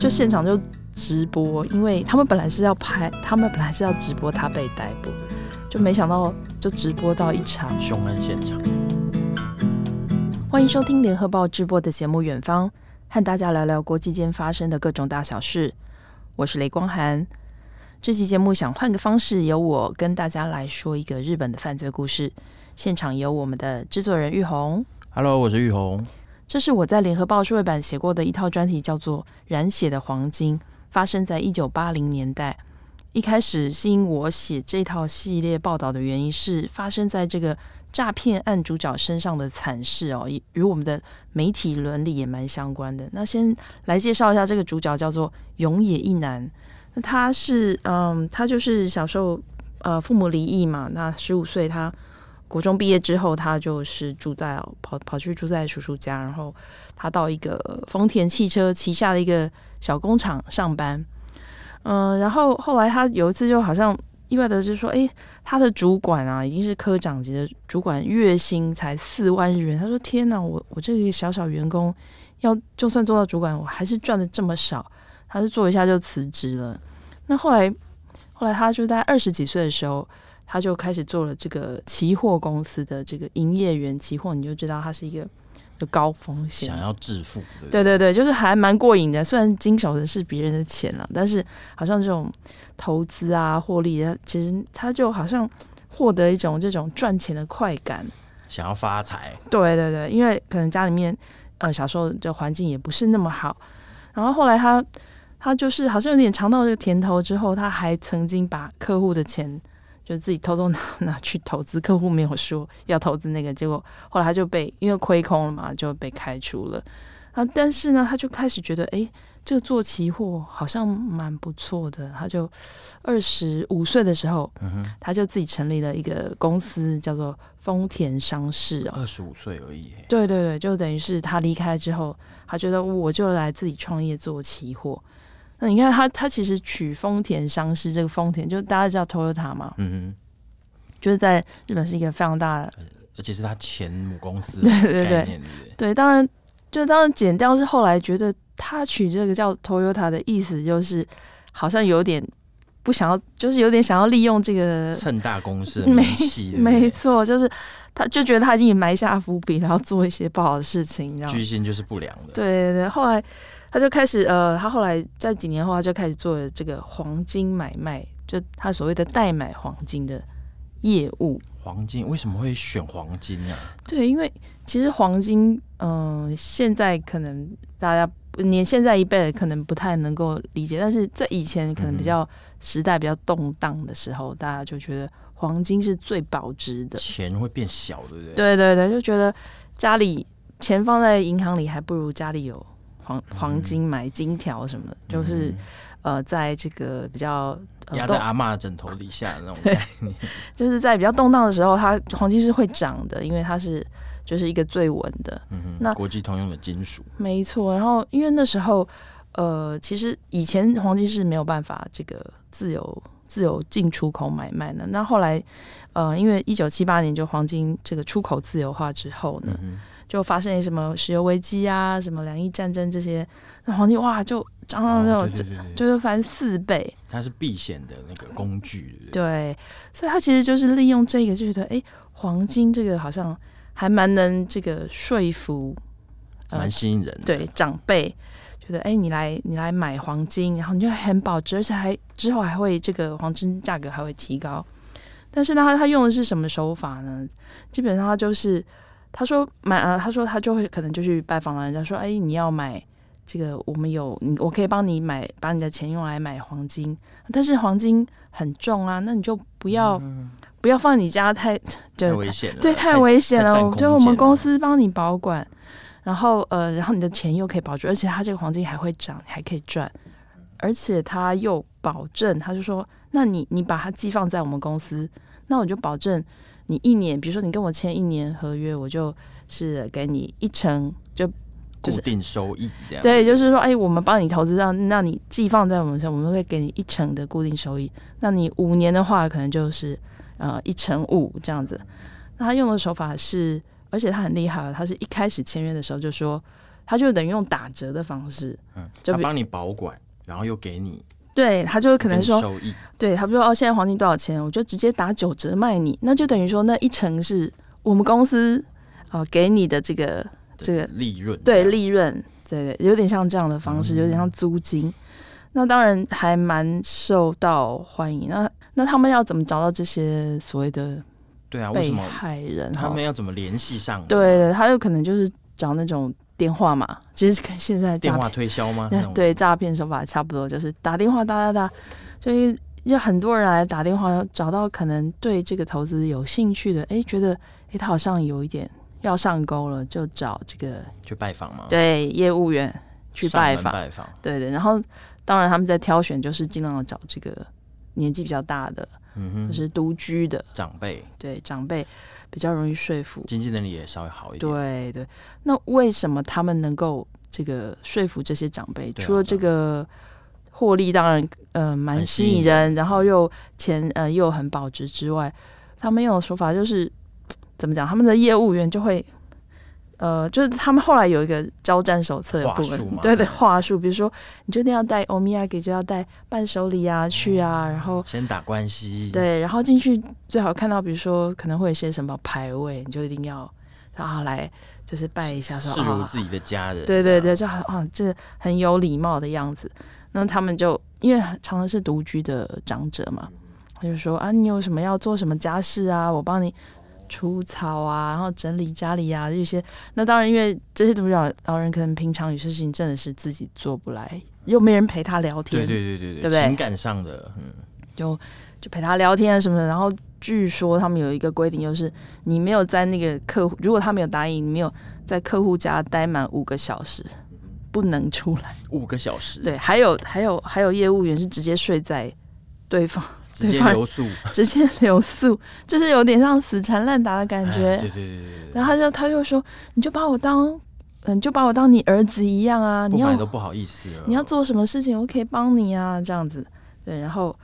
就现场就直播，因为他们本来是要拍，他们本来是要直播他被逮捕，就没想到就直播到一场凶案现场。欢迎收听联合报直播的节目《远方》，和大家聊聊国际间发生的各种大小事。我是雷光涵。这期节目想换个方式，由我跟大家来说一个日本的犯罪故事。现场有我们的制作人玉红。Hello，我是玉红。这是我在联合报数位版写过的一套专题，叫做《染血的黄金》，发生在一九八零年代。一开始吸引我写这套系列报道的原因是，发生在这个诈骗案主角身上的惨事哦，与我们的媒体伦理也蛮相关的。那先来介绍一下这个主角，叫做永野一男。那他是嗯，他就是小时候呃父母离异嘛，那十五岁他。国中毕业之后，他就是住在跑跑去住在叔叔家，然后他到一个丰田汽车旗下的一个小工厂上班。嗯，然后后来他有一次就好像意外的就说，诶，他的主管啊，已经是科长级的主管，月薪才四万日元。他说：“天哪，我我这个小小员工，要就算做到主管，我还是赚的这么少。”他就做一下就辞职了。那后来后来他就在二十几岁的时候。他就开始做了这个期货公司的这个营业员，期货你就知道他是一个有高风险，想要致富，对对对，就是还蛮过瘾的。虽然经手的是别人的钱了，但是好像这种投资啊、获利啊，其实他就好像获得一种这种赚钱的快感，想要发财。对对对，因为可能家里面呃小时候的环境也不是那么好，然后后来他他就是好像有点尝到这个甜头之后，他还曾经把客户的钱。就自己偷偷拿 拿去投资，客户没有说要投资那个，结果后来他就被因为亏空了嘛，就被开除了。啊，但是呢，他就开始觉得，哎，这个做期货好像蛮不错的。他就二十五岁的时候，他就自己成立了一个公司，叫做丰田商事。二十五岁而已。对对对，就等于是他离开之后，他觉得我就来自己创业做期货。那你看他，他其实取丰田商事这个丰田，就大家知道 Toyota 嘛，嗯嗯，就是在日本是一个非常大的，而且是他前母公司，对对对对，当然就当然剪掉是后来觉得他取这个叫 Toyota 的意思，就是好像有点不想要，就是有点想要利用这个趁大公司没没错，就是他就觉得他已经埋下伏笔，然后做一些不好的事情，你知道吗？居心就是不良的，对对对，后来。他就开始呃，他后来在几年后，他就开始做了这个黄金买卖，就他所谓的代买黄金的业务。黄金为什么会选黄金呢？对，因为其实黄金，嗯、呃，现在可能大家年现在一辈的可能不太能够理解，但是在以前可能比较时代比较动荡的时候，嗯、大家就觉得黄金是最保值的，钱会变小，对不对？对对对，就觉得家里钱放在银行里，还不如家里有。黄黄金买金条什么的，嗯、就是呃，在这个比较压、呃、在阿妈枕头底下那种概念，就是在比较动荡的时候，它黄金是会涨的，因为它是就是一个最稳的。嗯哼，那国际通用的金属，没错。然后因为那时候呃，其实以前黄金是没有办法这个自由自由进出口买卖的。那后来呃，因为一九七八年就黄金这个出口自由化之后呢。嗯就发生什么石油危机啊，什么两伊战争这些，那黄金哇就涨到那种，就是翻四倍。它是避险的那个工具，对，对，对，所以它其实就是利用这个，就觉得哎，黄金这个好像还蛮能这个说服，蛮、呃、吸引人的。对长辈觉得哎，你来你来买黄金，然后你就很保值，而且还之后还会这个黄金价格还会提高。但是呢，他他用的是什么手法呢？基本上他就是。他说买啊，他说他就会可能就去拜访了人家说，哎，你要买这个，我们有，你我可以帮你买，把你的钱用来买黄金，但是黄金很重啊，那你就不要、嗯、不要放你家太，太危险了，对，太危险了，对，我们公司帮你保管，然后呃，然后你的钱又可以保住，而且他这个黄金还会涨，你还可以赚，而且他又保证，他就说，那你你把它寄放在我们公司，那我就保证。你一年，比如说你跟我签一年合约，我就是给你一成，就就是固定收益这样。对，就是说，哎，我们帮你投资，让那你寄放在我们上，我们会给你一成的固定收益。那你五年的话，可能就是呃一成五这样子。那他用的手法是，而且他很厉害，他是一开始签约的时候就说，他就等于用打折的方式，嗯，就帮你保管，然后又给你，对，他就可能说，对，他比如说哦，现在黄金多少钱，我就直接打九折卖你，那就等于说那一成是我们公司哦给你的这个这个利润，对利润，对对，有点像这样的方式，有点像租金，嗯、那当然还蛮受到欢迎。那那他们要怎么找到这些所谓的？对啊，被害人他们要怎么联系上？对，他有可能就是找那种电话嘛，其实跟现在电话推销吗？对，诈骗手法差不多，就是打电话打打打，所以就很多人来打电话，找到可能对这个投资有兴趣的，哎，觉得哎他好像有一点要上钩了，就找这个去拜访嘛。对，业务员去拜访，拜访。对对，然后当然他们在挑选，就是尽量找这个年纪比较大的。嗯哼，就是独居的长辈，对长辈比较容易说服，经济能力也稍微好一点。对对，那为什么他们能够这个说服这些长辈？除了这个获利，当然呃蛮吸引人，然后又钱呃又很保值之外，他们有说法就是 怎么讲？他们的业务员就会。呃，就是他们后来有一个交战手册的部分，对对，话术，比如说你就一定要带欧米亚给，就要带伴手礼啊去啊，然后先打关系，对，然后进去最好看到，比如说可能会有些什么牌位，你就一定要然后来就是拜一下，说视如自己的家人，对对对，就很啊，这很有礼貌的样子。那他们就因为常常是独居的长者嘛，他就说啊，你有什么要做什么家事啊，我帮你。除草啊，然后整理家里啊，这些。那当然，因为这些独居老老人可能平常有些事情真的是自己做不来，又没人陪他聊天。对对对对对，对不对？情感上的，嗯，就就陪他聊天啊什么的。然后据说他们有一个规定，就是你没有在那个客户，如果他没有答应，你没有在客户家待满五个小时，不能出来。五个小时。对，还有还有还有业务员是直接睡在对方。直接留宿，直接留宿，就是有点像死缠烂打的感觉。对对对对。然后他就他就说，你就把我当，嗯，就把我当你儿子一样啊！你要都不好意思了。你要做什么事情，我可以帮你啊，这样子。对，然后，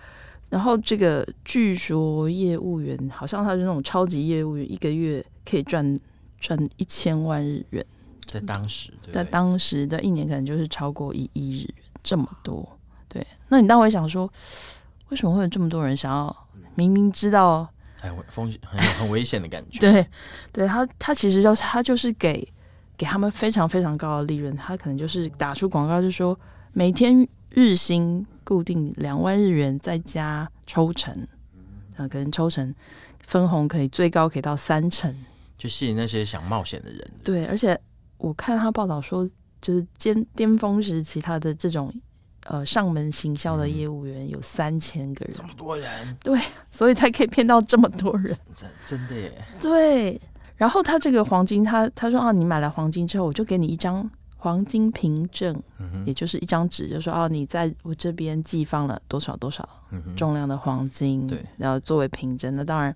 然后这个据说业务员好像他是那种超级业务员，一个月可以赚赚一千万日元。在当时，在当时的一年可能就是超过一亿日元这么多。对，那你当我想说。为什么会有这么多人想要？明明知道，哎，风险很很危险的感觉。对，对他，他其实就是他就是给给他们非常非常高的利润。他可能就是打出广告，就说每天日薪固定两万日元，再加抽成，啊，可能抽成分红可以最高可以到三成，就吸引那些想冒险的人。对，而且我看他报道说，就是巅巅峰时期他的这种。呃，上门行销的业务员有三千个人，这么多人，对，所以才可以骗到这么多人，真真的耶。对，然后他这个黄金，他他说啊，你买了黄金之后，我就给你一张黄金凭证，嗯，也就是一张纸，就说哦，你在我这边寄放了多少多少重量的黄金，对，然后作为凭证。那当然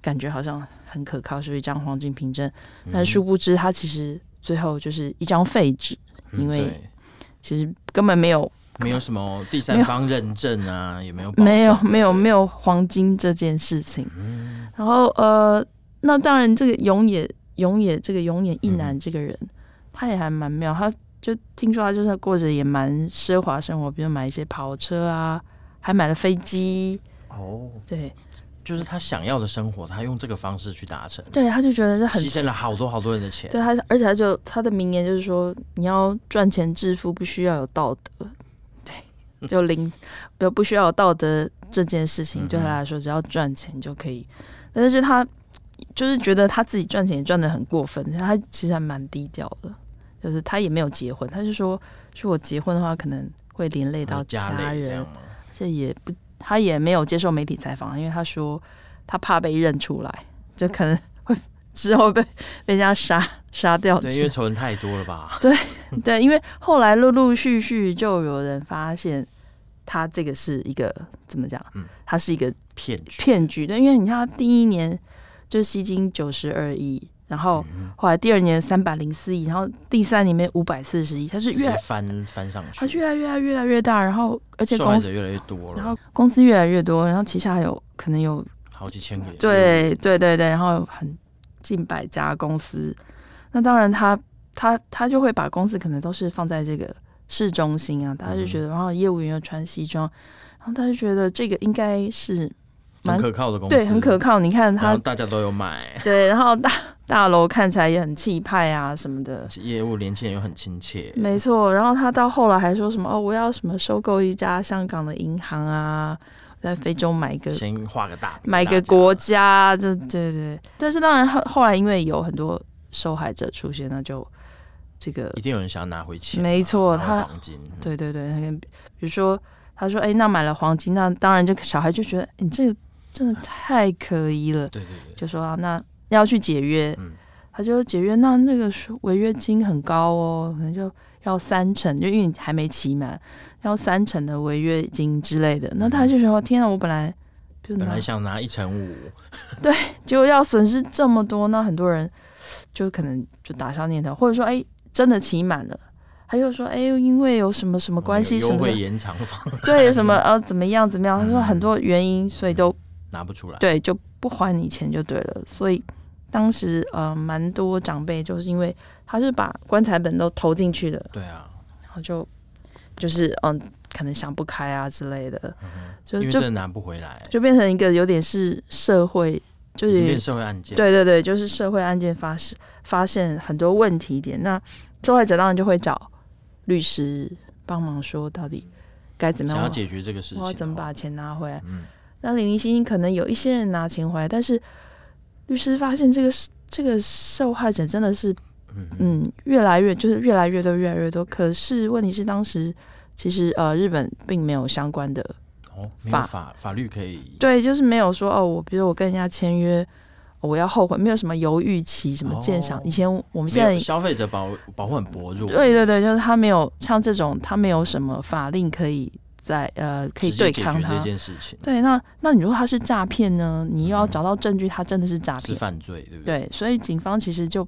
感觉好像很可靠，是一张黄金凭证，但殊不知他其实最后就是一张废纸，嗯，因为其实根本没有。没有什么第三方认证啊，也没有没有没有没有黄金这件事情。嗯、然后呃，那当然这个永野永野这个永野一男这个人，嗯、他也还蛮妙。他就听说他就是过着也蛮奢华生活，比如买一些跑车啊，还买了飞机。哦，对，就是他想要的生活，他用这个方式去达成。对，他就觉得是很牺牲了好多好多人的钱。对他，而且他就他的名言就是说，你要赚钱致富，不需要有道德。就零，不不需要道德这件事情，对他来说，只要赚钱就可以。但是他就是觉得他自己赚钱也赚的很过分，他其实还蛮低调的。就是他也没有结婚，他就说，说我结婚的话可能会连累到家人，这也不，他也没有接受媒体采访，因为他说他怕被认出来，就可能会之后被被人家杀杀掉。对，因为仇人太多了吧？对。对，因为后来陆陆续续就有人发现，他这个是一个怎么讲？嗯，他是一个骗局。骗局。对，因为你看他第一年就吸金九十二亿，然后后来第二年三百零四亿，然后第三年面五百四十亿，他是越翻翻上去，他越来越来越来越大，然后而且公司越来越多了，然后公司越来越多，然后旗下还有可能有好几千个。对对对对，然后很近百家公司，那当然他。他他就会把公司可能都是放在这个市中心啊，他就觉得，然后业务员又穿西装，然后他就觉得这个应该是蛮可靠的公司，对，很可靠。你看他大家都有买，对，然后大大楼看起来也很气派啊什么的，业务年轻人又很亲切，没错。然后他到后来还说什么哦，我要什么收购一家香港的银行啊。在非洲买一个，先画个大，买个国家，就对对对。但是当然后后来因为有很多受害者出现，那就这个一定有人想要拿回钱。没错，他黄金，对对对，他跟比如说他说，哎，那买了黄金，那当然就小孩就觉得你这个真的太可疑了。对对对，就说啊，那要去解约，嗯，他就解约，那那个违约金很高哦，可能就要三成，就因为你还没期满。要三成的违约金之类的，那他就说：“天啊，我本来本来想拿一成五，对，结果要损失这么多，那很多人就可能就打消念头，或者说，哎，真的期满了，他又说，哎，因为有什么什么关系，什么会延长方，对，什么呃，怎么样怎么样？他说很多原因，所以都拿不出来，对，就不还你钱就对了。所以当时呃，蛮多长辈就是因为他是把棺材本都投进去的，对啊，然后就。就是嗯，可能想不开啊之类的，嗯、就就拿不回来，就变成一个有点是社会，就是变社会案件。对对对，就是社会案件发生，发现很多问题点，那受害者当然就会找律师帮忙说到底该怎么样想要解决这个事情，我要怎么把钱拿回来？嗯、那零零星星可能有一些人拿钱回来，但是律师发现这个这个受害者真的是。嗯，越来越就是越来越多，越来越多。可是问题是，当时其实呃，日本并没有相关的哦，法法法律可以对，就是没有说哦，我比如我跟人家签约，我要后悔，没有什么犹豫期，什么鉴赏。哦、以前我们现在消费者保保护很薄弱，对对对，就是他没有像这种，他没有什么法令可以在呃可以对抗他这件事情。对，那那你如果他是诈骗呢？你又要找到证据，他真的是诈骗、是犯罪，对不对？对，所以警方其实就。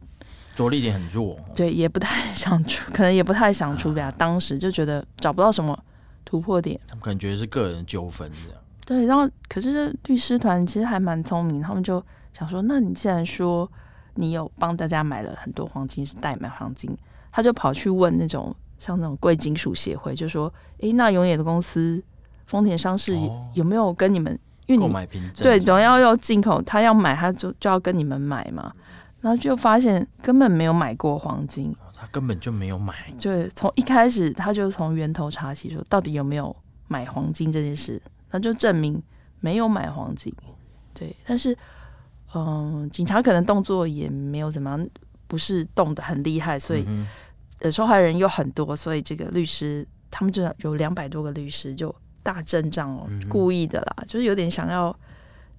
着力点很弱，对，也不太 想出，可能也不太想出来。当时就觉得找不到什么突破点，他们可能觉得是个人纠纷这样。对，然后可是这律师团其实还蛮聪明，他们就想说，那你既然说你有帮大家买了很多黄金，是代买黄金，他就跑去问那种像那种贵金属协会，就说，诶，那永野的公司丰田商事有没有跟你们？因为你对，总要要进口，他要买，他就就要跟你们买嘛。然后就发现根本没有买过黄金，他根本就没有买。对，从一开始他就从源头查起，说到底有没有买黄金这件事，那就证明没有买黄金。对，但是嗯，警察可能动作也没有怎么样，不是动的很厉害，所以、嗯、呃受害人又很多，所以这个律师他们就有两百多个律师就大阵仗哦，嗯、故意的啦，就是有点想要。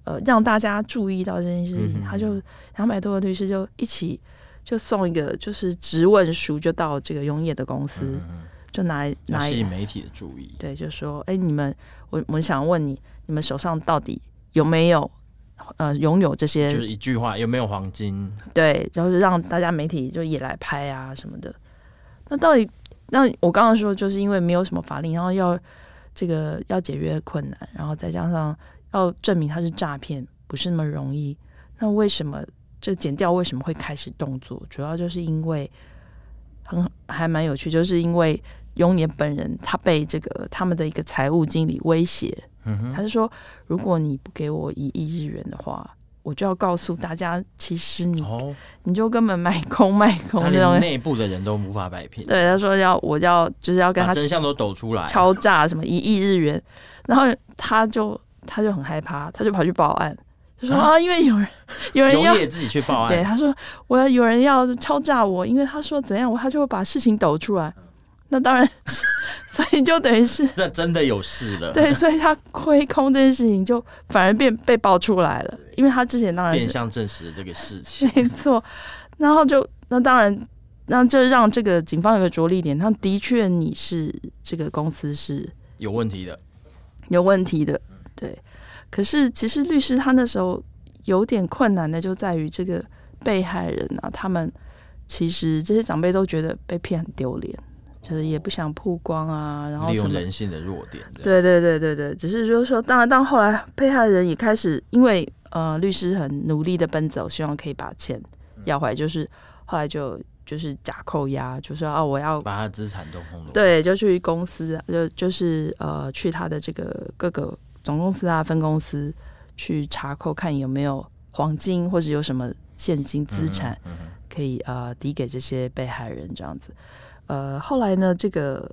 呃，让大家注意到这件事情，嗯、他就两百多个律师就一起就送一个就是质问书，就到这个永业的公司，嗯、就拿拿吸引媒体的注意，对，就说，哎，你们，我我想问你，你们手上到底有没有呃拥有这些？就是一句话，有没有黄金？对，就是让大家媒体就也来拍啊什么的。那到底，那我刚刚说，就是因为没有什么法令，然后要这个要解约困难，然后再加上。要证明他是诈骗不是那么容易，那为什么这剪掉为什么会开始动作？主要就是因为很还蛮有趣，就是因为永年本人他被这个他们的一个财务经理威胁，他是说如果你不给我一亿日元的话，我就要告诉大家，其实你、哦、你就根本卖空卖空那种，内部的人都无法摆平。对，他说要我要就是要跟他真相都抖出来，敲诈什么一亿日元，然后他就。他就很害怕，他就跑去报案，就说啊，因为有人 有人要自己去报案，对，他说我要有人要敲诈我，因为他说怎样，我他就会把事情抖出来。那当然，所以就等于是 这真的有事了。对，所以他亏空这件事情就反而变被爆出来了，因为他之前当然是变相证实了这个事情，没错。然后就那当然，那就让这个警方有个着力点，他的确你是这个公司是有问题的，有问题的。对，可是其实律师他那时候有点困难的，就在于这个被害人啊，他们其实这些长辈都觉得被骗很丢脸，就是也不想曝光啊，然后利用人性的弱点。对对对对对，只是就是说，当然，当后来被害人也开始，因为呃，律师很努力的奔走，希望可以把钱要回来，就是后来就就是假扣押，就说啊，我要把他资产都轰了。对，就去公司，就就是呃，去他的这个各个总公司啊、分公司去查扣，看有没有黄金或者有什么现金资产可以呃抵给这些被害人这样子。呃，后来呢，这个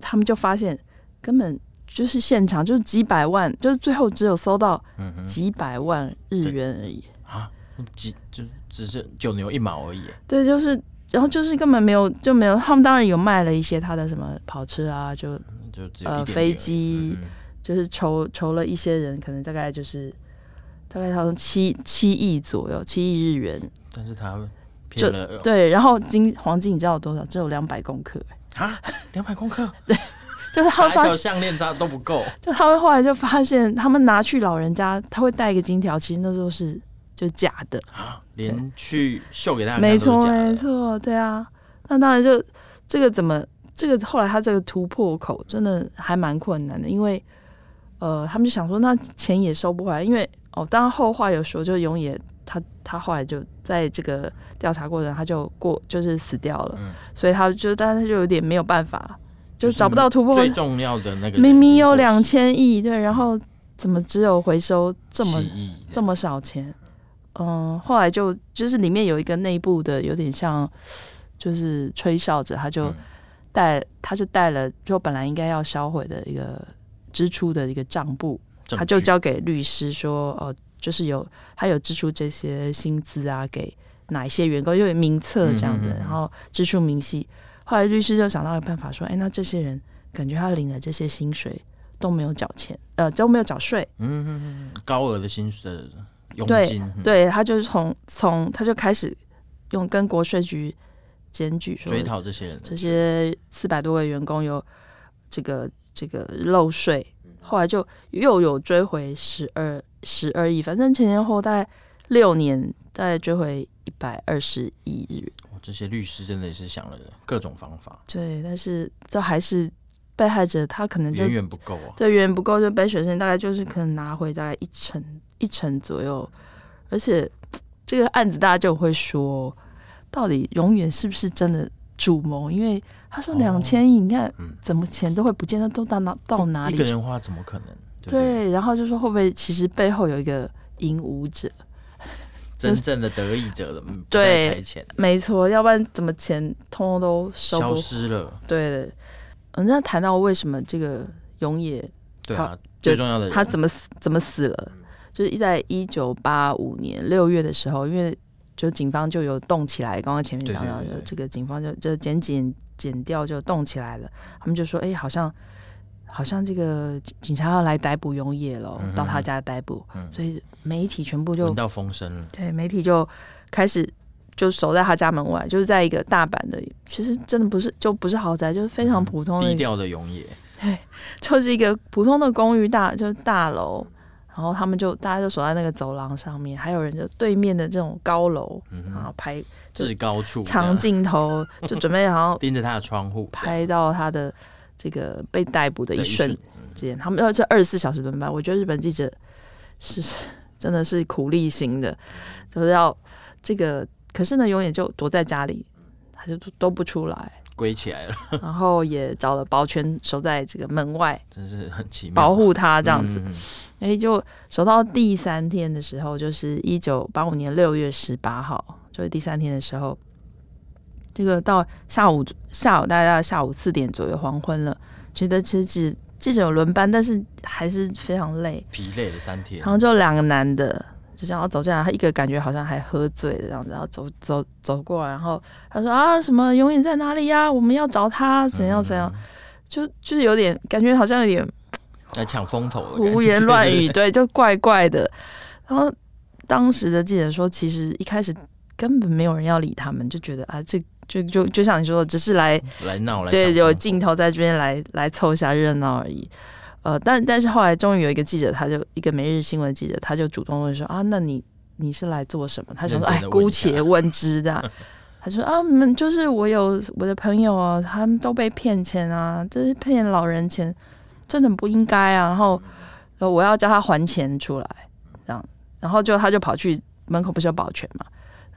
他们就发现根本就是现场就是几百万，就是最后只有搜到几百万日元而已啊，几就只是九牛一毛而已。对，就是。然后就是根本没有，就没有。他们当然有卖了一些他的什么跑车啊，就就呃飞机，嗯、就是筹筹了一些人，可能大概就是大概好像七七亿左右，七亿日元。但是他骗了就对，然后金黄金你知道有多少？只有两百公克啊，两百公克。对，就是他们发现项链渣都不够。就他们后来就发现，他们拿去老人家，他会带一个金条，其实那都是。就假的啊，连去秀给大家没错没错，对啊，那当然就这个怎么这个后来他这个突破口真的还蛮困难的，因为呃，他们就想说那钱也收不回来，因为哦，当然后话有说，就永野他他后来就在这个调查过程他就过就是死掉了，嗯、所以他就但是就有点没有办法，就找不到突破。最重要的那个明明有两千亿，对，然后怎么只有回收这么这么少钱？嗯，后来就就是里面有一个内部的，有点像就是吹哨者，他就带、嗯、他就带了，就本来应该要销毁的一个支出的一个账簿，他就交给律师说，哦，就是有他有支出这些薪资啊，给哪一些员工，因为名册这样的，然后支出明细。后来律师就想到一个办法，说，哎，那这些人感觉他领的这些薪水都没有缴钱，呃，都没有缴税，嗯嗯嗯，高额的薪水。对，对，他就是从从他就开始用跟国税局检举说追讨这些人，这些四百多个员工有这个这个漏税，后来就又有追回十二十二亿，反正前前后后大概六年再追回一百二十亿日元。这些律师真的是想了各种方法，对，但是这还是被害者他可能就远远不够啊，对，远远不够，就被水生大概就是可能拿回大概一成。一成左右，而且这个案子大家就会说，到底永远是不是真的主谋？因为他说两千亿，你看怎么钱都会不见，那都到哪到哪里？一个人花怎么可能？对，对，然后就说会不会其实背后有一个引武者，真正的得益者的？对，没错，要不然怎么钱通通都收消失了？对的。嗯，那谈到为什么这个永野，对啊，最重要的他怎么死？怎么死了？就是在一九八五年六月的时候，因为就警方就有动起来，刚刚前面讲到，就这个警方就就检检检调就动起来了。他们就说：“哎、欸，好像好像这个警察要来逮捕永野了，嗯、到他家逮捕。嗯”所以媒体全部就闻到风声了。对，媒体就开始就守在他家门外，就是在一个大阪的，其实真的不是就不是豪宅，就是非常普通的、嗯、低调的永野，对，就是一个普通的公寓大，就是大楼。然后他们就大家就守在那个走廊上面，还有人就对面的这种高楼，然后拍至高处长镜头，就准备 好像盯着他的窗户，拍到他的这个被逮捕的一瞬间。他们要这二十四小时轮班，我觉得日本记者是真的是苦力型的，就是要这个。可是呢，永远就躲在家里，他就都不出来。归起来了，然后也找了保全守在这个门外，真是很奇妙，保护他这样子。哎、嗯，就守到第三天的时候，就是一九八五年六月十八号，就是第三天的时候，这个到下午下午大概下午四点左右黄昏了，觉得其实记者有轮班，但是还是非常累，疲累了三天。然后就两个男的。就这样走进来，他一个感觉好像还喝醉的这样子，然后走走走过来，然后他说啊，什么永远在哪里呀、啊？我们要找他，怎样怎样，嗯、就就是有点感觉好像有点 在抢风头，胡言乱语，对，就怪怪的。然后当时的记者说，其实一开始根本没有人要理他们，就觉得啊，这就就就像你说的，只是来来闹来，对，有镜头在这边来来凑一下热闹而已。呃，但但是后来终于有一个记者，他就一个每日新闻记者，他就主动问说啊，那你你是来做什么？他说哎，姑且问之的。他说啊，你们就是我有我的朋友啊，他们都被骗钱啊，就是骗老人钱，真的不应该啊。然后我要叫他还钱出来，这样，然后就他就跑去门口，不是有保全嘛？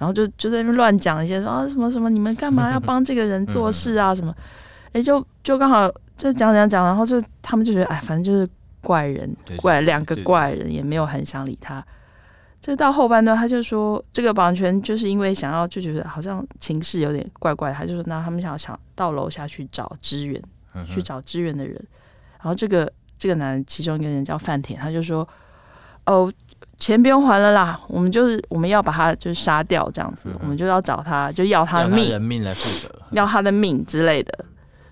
然后就就在那边乱讲一些说啊什么什么，你们干嘛要帮这个人做事啊什么？哎、欸，就就刚好就讲讲讲，然后就他们就觉得哎，反正就是怪人，怪两个怪人，也没有很想理他。就到后半段，他就说这个保安全就是因为想要就觉得好像情势有点怪怪，他就说那他们想要想到楼下去找支援，去找支援的人。然后这个这个男其中一个人叫范田，他就说哦，钱不用还了啦，我们就是我们要把他就是杀掉这样子，我们就要找他就要他的命，人命来负责，要他的命之类的。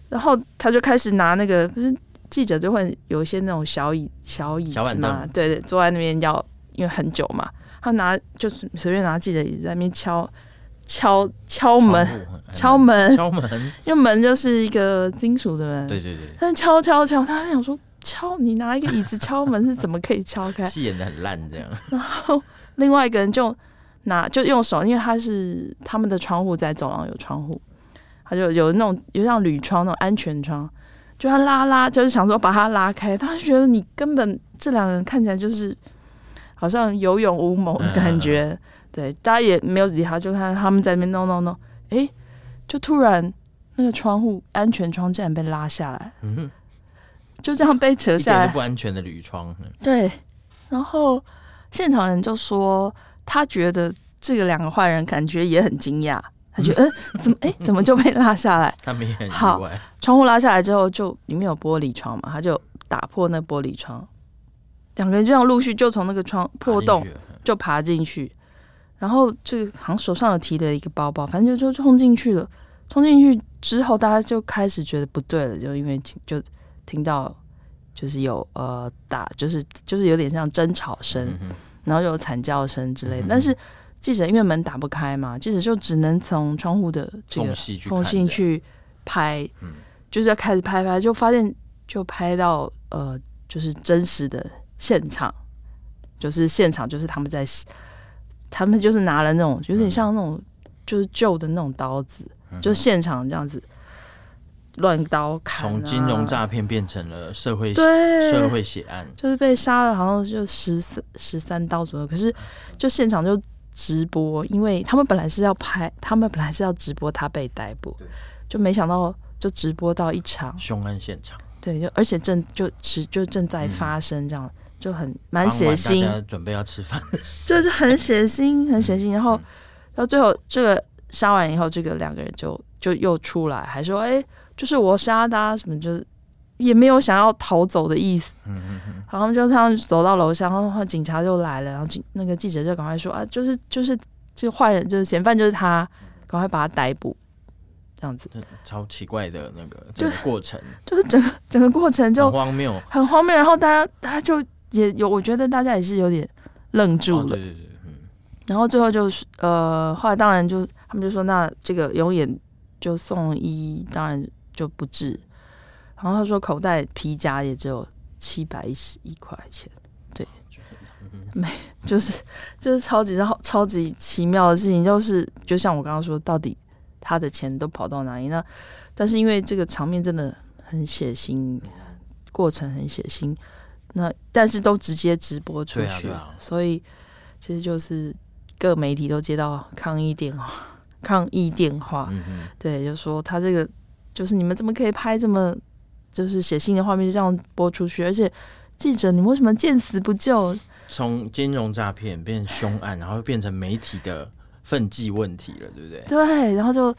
然后他就开始拿那个不是记者就会有一些那种小椅小椅子嘛，对对，坐在那边要因为很久嘛。他拿就是随便拿记者椅子在那边敲敲敲门，敲门敲门，因为门就是一个金属的门。对对对。但敲敲敲，他想说敲你拿一个椅子敲门是怎么可以敲开？戏演的很烂这样。然后另外一个人就拿就用手，因为他是他们的窗户在走廊有窗户，他就有那种有像铝窗那种安全窗，就他拉拉就是想说把它拉开，他觉得你根本这两个人看起来就是。好像有勇无谋的感觉，嗯、对，大家也没有理他，就看他们在那边弄弄弄，哎，就突然那个窗户安全窗竟然被拉下来，嗯哼，就这样被扯下来，不安全的铝窗，对，然后现场人就说他觉得这个两个坏人感觉也很惊讶，他觉得嗯，怎么哎怎么就被拉下来？他们也很意外。好，窗户拉下来之后，就里面有玻璃窗嘛，他就打破那玻璃窗。两个人就这样陆续就从那个窗破洞就爬进去，然后这个好像手上有提的一个包包，反正就就冲进去了。冲进去之后，大家就开始觉得不对了，就因为就听到就是有呃打，就是就是有点像争吵声，然后有惨叫声之类的。但是记者因为门打不开嘛，记者就只能从窗户的这个缝隙去拍，就是要开始拍拍，就发现就拍到呃就是真实的。现场就是现场，就是他们在，他们就是拿了那种有点像那种就是旧的那种刀子，嗯、就现场这样子乱刀砍，啊。从金融诈骗变成了社会对社会血案，就是被杀了，好像就十三十三刀左右。可是就现场就直播，因为他们本来是要拍，他们本来是要直播他被逮捕，就没想到就直播到一场凶案现场，对，就而且正就持就正在发生这样。嗯就很蛮血腥，准备要吃饭，就是很血腥，很血腥。然后到最后，这个杀完以后，这个两个人就就又出来，还说：“哎、欸，就是我杀他、啊，什么就是也没有想要逃走的意思。”嗯嗯嗯。然后就他们走到楼下，然后警察就来了，然后警那个记者就赶快说：“啊，就是就是这个坏人，就是嫌犯，就是他，赶快把他逮捕。”这样子，超奇怪的那个整个过程，就，就是整个整个过程就很荒谬，很荒谬。然后大家大家就。也有，我觉得大家也是有点愣住了。哦、对对对，嗯。然后最后就是，呃，后来当然就他们就说，那这个永远就送医，当然就不治。然后他说，口袋皮夹也只有七百一十一块钱。对，没、嗯，就是就是超级超超级奇妙的事情，就是就像我刚刚说，到底他的钱都跑到哪里？那但是因为这个场面真的很血腥，过程很血腥。那但是都直接直播出去，啊啊、所以其实就是各媒体都接到抗议电话，抗议电话，嗯、对，就说他这个就是你们怎么可以拍这么就是写信的画面就这样播出去？而且记者，你们为什么见死不救？从金融诈骗变凶案，然后变成媒体的分际问题了，对不对？对，然后就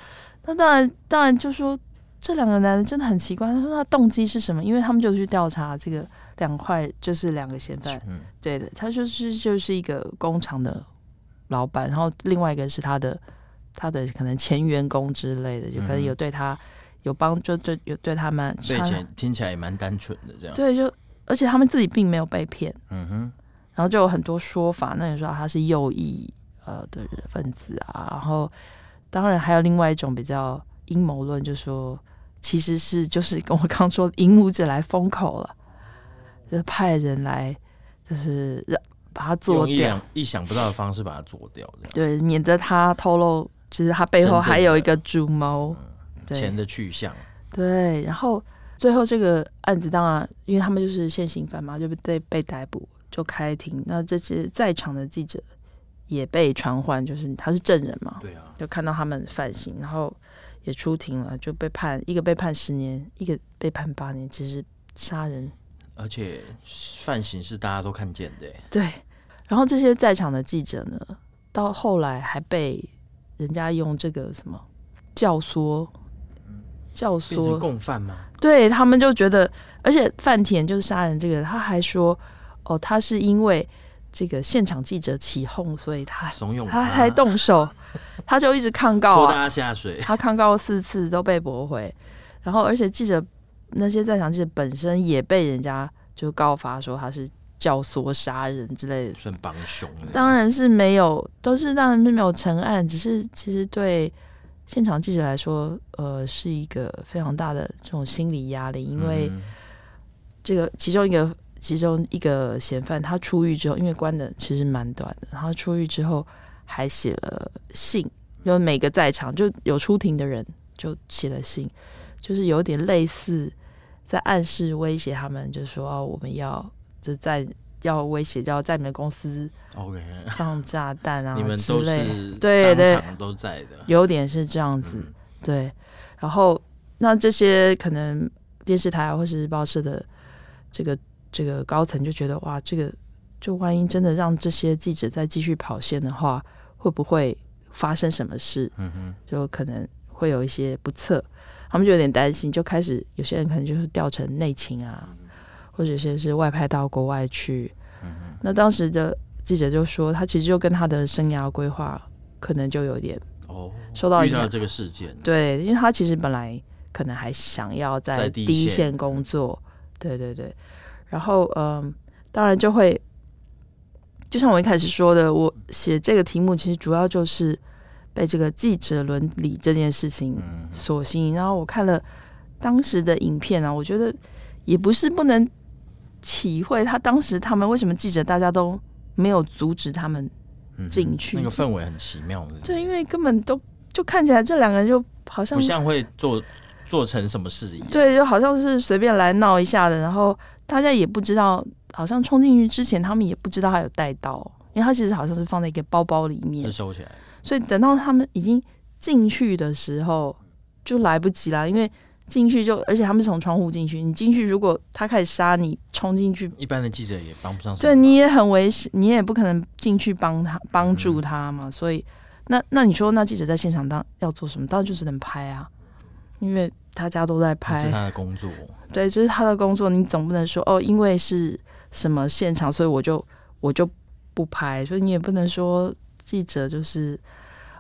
那当然当然就说这两个男人真的很奇怪，他说他动机是什么？因为他们就去调查这个。两块就是两个嫌犯，嗯、对的，他就是就是一个工厂的老板，然后另外一个是他的他的可能前员工之类的，就可能有对他有帮，就就有对他们，所以听起来也蛮单纯的这样。对，就而且他们自己并没有被骗，嗯哼，然后就有很多说法，那你说他是右翼呃的人分子啊，然后当然还有另外一种比较阴谋论，就说其实是就是跟我刚说引武者来封口了。就派人来，就是让把他做掉，意想不到的方式把他做掉，对，免得他透露，其实他背后还有一个主谋，钱的去向。对，然后最后这个案子当然，因为他们就是现行犯嘛，就被被逮捕，就开庭。那这些在场的记者也被传唤，就是他是证人嘛，对啊，就看到他们犯刑，然后也出庭了，就被判一个被判十年，一个被判八年，其实杀人，而且犯刑是大家都看见的，对。然后这些在场的记者呢，到后来还被人家用这个什么教唆，教唆共犯吗？对，他们就觉得，而且范田就是杀人这个，他还说，哦，他是因为。这个现场记者起哄，所以他怂恿他还动手，他就一直抗告啊，拖他下水。他抗告四次都被驳回，然后而且记者那些在场记者本身也被人家就告发说他是教唆杀人之类的，算帮凶。当然是没有，都是当然是没有成案，只是其实对现场记者来说，呃，是一个非常大的这种心理压力，因为这个其中一个。其中一个嫌犯，他出狱之后，因为关的其实蛮短的，然后出狱之后还写了信，就每个在场就有出庭的人就写了信，就是有点类似在暗示威胁他们，就是说哦，我们要就在要威胁，就要在你们公司 OK 放炸弹啊 之类，对对，都在的，有点是这样子，对。然后那这些可能电视台或是报社的这个。这个高层就觉得哇，这个就万一真的让这些记者再继续跑线的话，会不会发生什么事？嗯哼，就可能会有一些不测，他们就有点担心，就开始有些人可能就是调成内情啊，或者有些是外派到国外去。嗯，那当时的记者就说，他其实就跟他的生涯规划可能就有点哦受到影响。遇到这个事件，对，因为他其实本来可能还想要在第一线工作，对对对。然后，嗯、呃，当然就会，就像我一开始说的，我写这个题目其实主要就是被这个记者伦理这件事情所吸引。然后我看了当时的影片啊，我觉得也不是不能体会他当时他们为什么记者大家都没有阻止他们进去，那个氛围很奇妙的。对，因为根本都就看起来这两个人就好像不像会做做成什么事一样，对，就好像是随便来闹一下的，然后。大家也不知道，好像冲进去之前，他们也不知道他有带刀，因为他其实好像是放在一个包包里面收起来。所以等到他们已经进去的时候，就来不及了，因为进去就，而且他们是从窗户进去，你进去如果他开始杀你，冲进去，一般的记者也帮不上。对，你也很危险，你也不可能进去帮他帮助他嘛。嗯、所以，那那你说，那记者在现场当要做什么？当然就是能拍啊，因为。大家都在拍，是他的工作。对，这、就是他的工作。你总不能说哦，因为是什么现场，所以我就我就不拍。所以你也不能说记者就是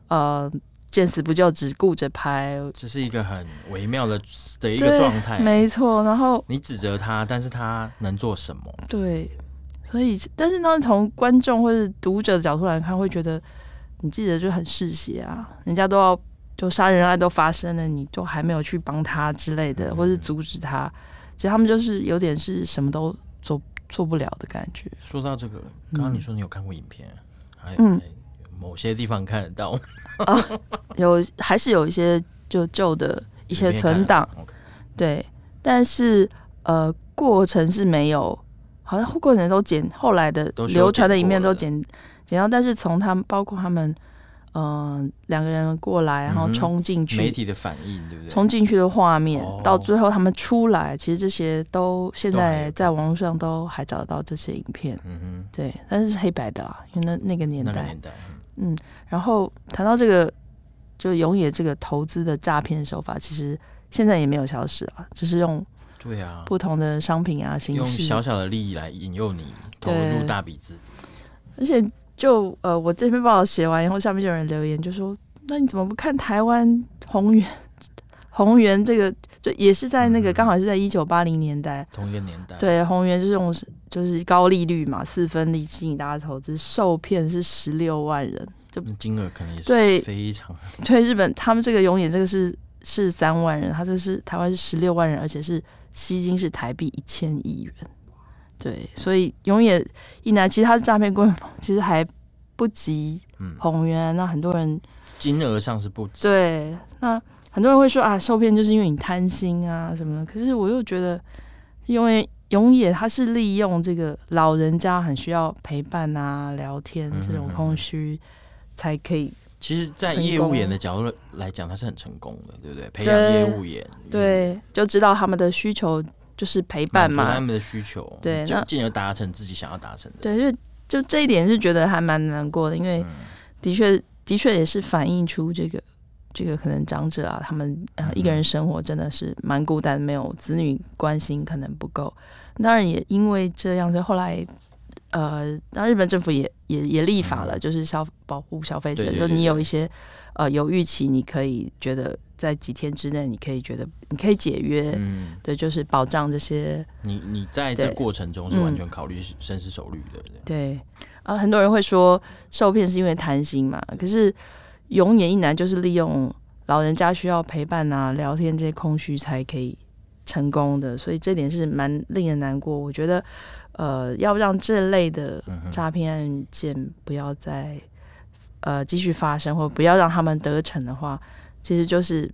呃见死不救，只顾着拍。这是一个很微妙的的一个状态，没错。然后你指责他，但是他能做什么？对，所以但是呢，从观众或是读者的角度来看，会觉得你记者就很嗜血啊，人家都要。就杀人案都发生了，你都还没有去帮他之类的，或是阻止他，其实他们就是有点是什么都做做不了的感觉。说到这个，刚刚你说你有看过影片，嗯，还某些地方看得到。啊，有还是有一些就旧的一些存档，对，但是呃，过程是没有，好像过程都剪，后来的流传的一面都剪剪到，但是从他们包括他们。嗯、呃，两个人过来，然后冲进去，媒体的反应对不对？冲进去的画面，哦、到最后他们出来，其实这些都现在在网络上都还找得到这些影片。嗯哼，对，但是是黑白的啦，因为那那个年代，年代嗯，然后谈到这个，就永野这个投资的诈骗手法，其实现在也没有消失啊，只是用对啊不同的商品啊形式，用小小的利益来引诱你投入大笔资金，而且。就呃，我这篇报道写完以后，下面就有人留言，就说：“那你怎么不看台湾宏源？鸿源这个就也是在那个刚、嗯、好是在一九八零年代，同一个年代。对，宏源就是用就是高利率嘛，四分利吸引大家投资，受骗是十六万人，就金额可能也是对非常 对，对日本他们这个永远这个是是三万人，他这是台湾是十六万人，而且是吸金是台币一千亿元。”对，所以永远一男，其实他的诈骗规模其实还不及宏源。嗯、那很多人金额上是不及。对，那很多人会说啊，受骗就是因为你贪心啊什么的。可是我又觉得，因为永野他是利用这个老人家很需要陪伴啊、聊天这种空虚，才可以。其实，在业务员的角度来讲，他是很成功的，对不对？培养业务员，对，就知道他们的需求就是陪伴嘛，他们的需求，对，就进而达成自己想要达成的。对，就就这一点是觉得还蛮难过的，因为的确的确也是反映出这个这个可能长者啊，他们呃一个人生活真的是蛮孤单，没有子女关心可能不够。当然也因为这样，所以后来。呃，那日本政府也也也立法了，嗯、就是消保护消费者，就你有一些呃有预期，你可以觉得在几天之内，你可以觉得你可以解约，嗯，对，就是保障这些。你你在这过程中是完全考虑深思熟虑的，对。对，啊、呃，很多人会说受骗是因为贪心嘛，可是永野一男就是利用老人家需要陪伴啊、聊天这些空虚才可以成功的，所以这点是蛮令人难过。我觉得。呃，要让这类的诈骗案件不要再呃继续发生，或不要让他们得逞的话，其实就是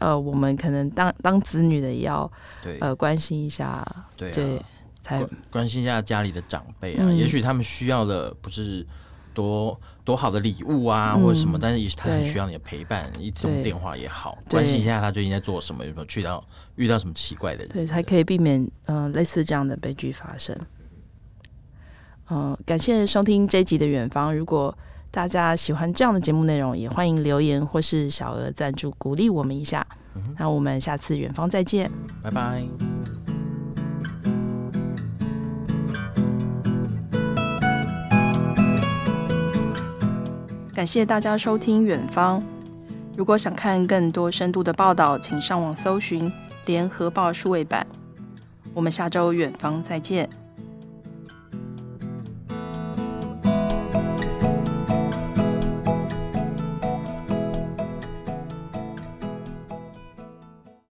呃，我们可能当当子女的也要对呃关心一下，对，才关心一下家里的长辈啊。嗯、也许他们需要的不是多多好的礼物啊，嗯、或者什么，但是也许他很需要你的陪伴，一通电话也好，关心一下他最近在做什么，有没有去到。遇到什么奇怪的人，对，才可以避免嗯、呃、类似这样的悲剧发生。嗯、呃，感谢收听这一集的远方。如果大家喜欢这样的节目内容，也欢迎留言或是小额赞助鼓励我们一下。嗯、那我们下次远方再见，拜拜。感谢大家收听远方。如果想看更多深度的报道，请上网搜寻。联合报数位版，我们下周远方再见。